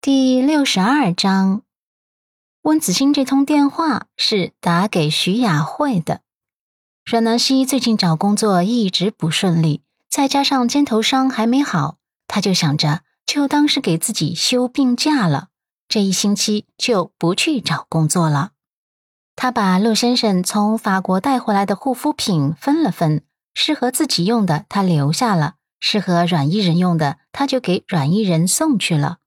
第六十二章，温子欣这通电话是打给徐雅慧的。阮南希最近找工作一直不顺利，再加上肩头伤还没好，他就想着就当是给自己休病假了，这一星期就不去找工作了。他把陆先生从法国带回来的护肤品分了分，适合自己用的他留下了，适合阮伊人用的他就给阮伊人送去了。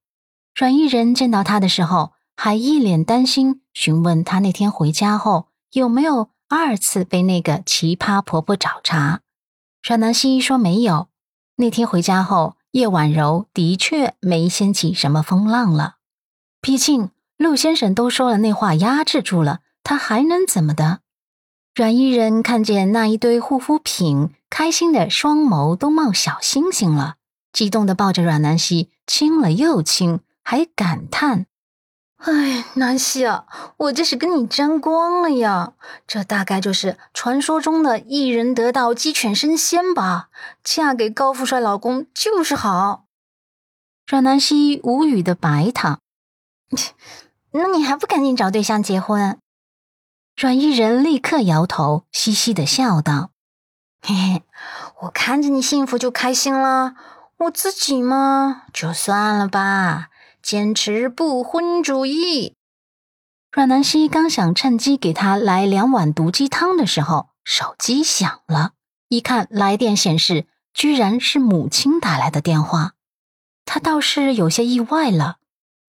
阮伊人见到他的时候，还一脸担心，询问他那天回家后有没有二次被那个奇葩婆婆找茬。阮南希说没有。那天回家后，叶婉柔的确没掀起什么风浪了。毕竟陆先生都说了那话压制住了，他还能怎么的？阮伊人看见那一堆护肤品，开心的双眸都冒小星星了，激动的抱着阮南希亲了又亲。还感叹：“哎，南希啊，我这是跟你沾光了呀！这大概就是传说中的一人得道鸡犬升仙吧？嫁给高富帅老公就是好。”阮南希无语的白他：“ 那你还不赶紧找对象结婚？”阮伊人立刻摇头，嘻嘻的笑道：“嘿嘿，我看着你幸福就开心了，我自己嘛，就算了吧。”坚持不婚主义。阮南希刚想趁机给他来两碗毒鸡汤的时候，手机响了。一看来电显示，居然是母亲打来的电话。他倒是有些意外了。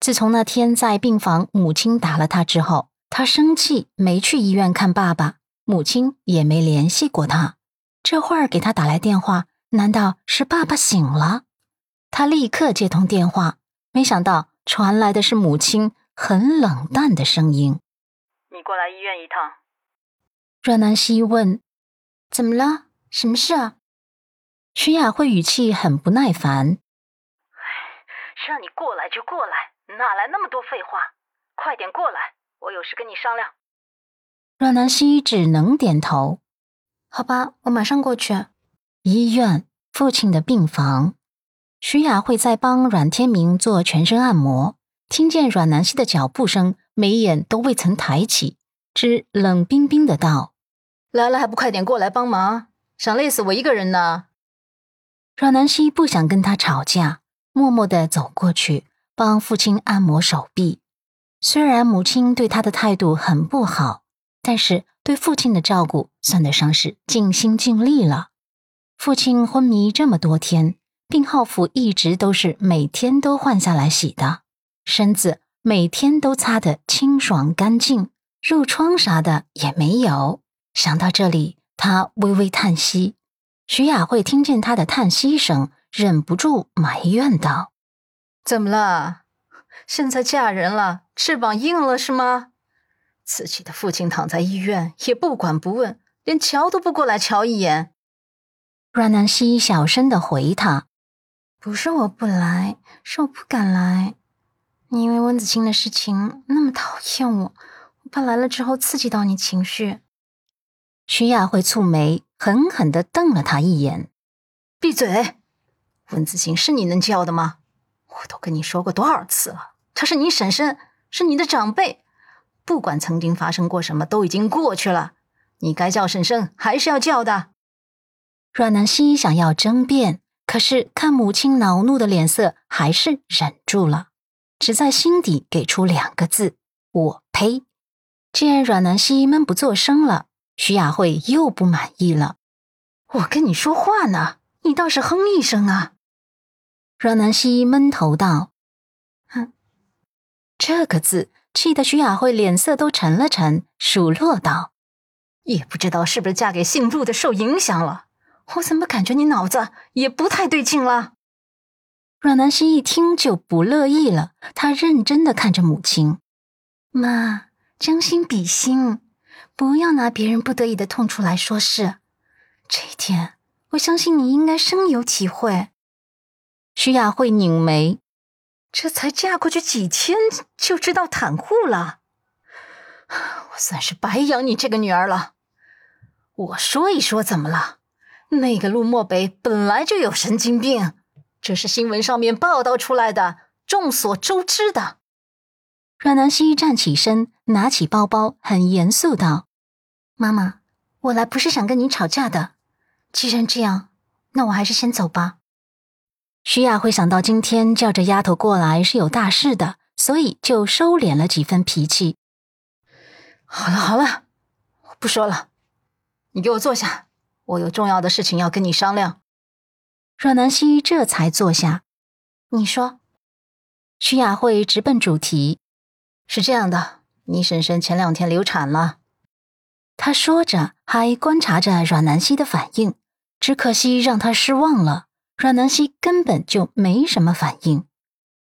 自从那天在病房，母亲打了他之后，他生气没去医院看爸爸，母亲也没联系过他。这会儿给他打来电话，难道是爸爸醒了？他立刻接通电话。没想到传来的是母亲很冷淡的声音：“你过来医院一趟。”阮南希问：“怎么了？什么事啊？”徐雅慧语气很不耐烦：“哎，让你过来就过来，哪来那么多废话？快点过来，我有事跟你商量。”阮南希只能点头：“好吧，我马上过去。”医院父亲的病房。徐雅慧在帮阮天明做全身按摩，听见阮南希的脚步声，眉眼都未曾抬起，只冷冰冰的道：“来了还不快点过来帮忙？想累死我一个人呢？”阮南希不想跟他吵架，默默的走过去帮父亲按摩手臂。虽然母亲对他的态度很不好，但是对父亲的照顾算得上是尽心尽力了。父亲昏迷这么多天。病号服一直都是每天都换下来洗的，身子每天都擦得清爽干净，褥疮啥的也没有。想到这里，他微微叹息。徐雅慧听见他的叹息声，忍不住埋怨道：“怎么了？现在嫁人了，翅膀硬了是吗？自己的父亲躺在医院也不管不问，连瞧都不过来瞧一眼。”阮南希小声的回他。不是我不来，是我不敢来。你因为温子清的事情那么讨厌我，我怕来了之后刺激到你情绪。徐雅慧蹙眉，狠狠的瞪了他一眼：“闭嘴！温子清是你能叫的吗？我都跟你说过多少次了，他是你婶婶，是你的长辈。不管曾经发生过什么，都已经过去了。你该叫婶婶还是要叫的。”阮南希想要争辩。可是看母亲恼怒的脸色，还是忍住了，只在心底给出两个字：“我呸！”见阮南希闷不作声了，徐雅慧又不满意了：“我跟你说话呢，你倒是哼一声啊！”阮南希闷头道：“哼。”这个字气得徐雅慧脸色都沉了沉，数落道：“也不知道是不是嫁给姓陆的受影响了。”我怎么感觉你脑子也不太对劲了？阮南希一听就不乐意了，她认真的看着母亲：“妈，将心比心，不要拿别人不得已的痛处来说事。这一点，我相信你应该深有体会。”徐雅慧拧眉：“这才嫁过去几天就知道袒护了，我算是白养你这个女儿了。我说一说，怎么了？”那个陆漠北本来就有神经病，这是新闻上面报道出来的，众所周知的。阮南希站起身，拿起包包，很严肃道：“妈妈，我来不是想跟你吵架的。既然这样，那我还是先走吧。”徐雅会想到今天叫这丫头过来是有大事的，所以就收敛了几分脾气。好了好了，我不说了，你给我坐下，我有重要的事情要跟你商量。阮南希这才坐下。你说，徐雅慧直奔主题。是这样的，你婶婶前两天流产了。她说着，还观察着阮南希的反应。只可惜让她失望了，阮南希根本就没什么反应。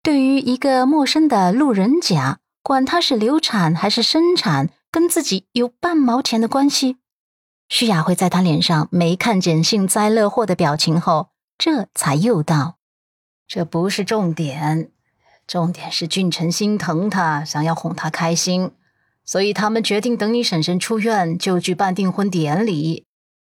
对于一个陌生的路人甲，管他是流产还是生产，跟自己有半毛钱的关系。徐雅慧在他脸上没看见幸灾乐祸的表情后。这才又道：“这不是重点，重点是俊臣心疼他，想要哄他开心，所以他们决定等你婶婶出院就举办订婚典礼。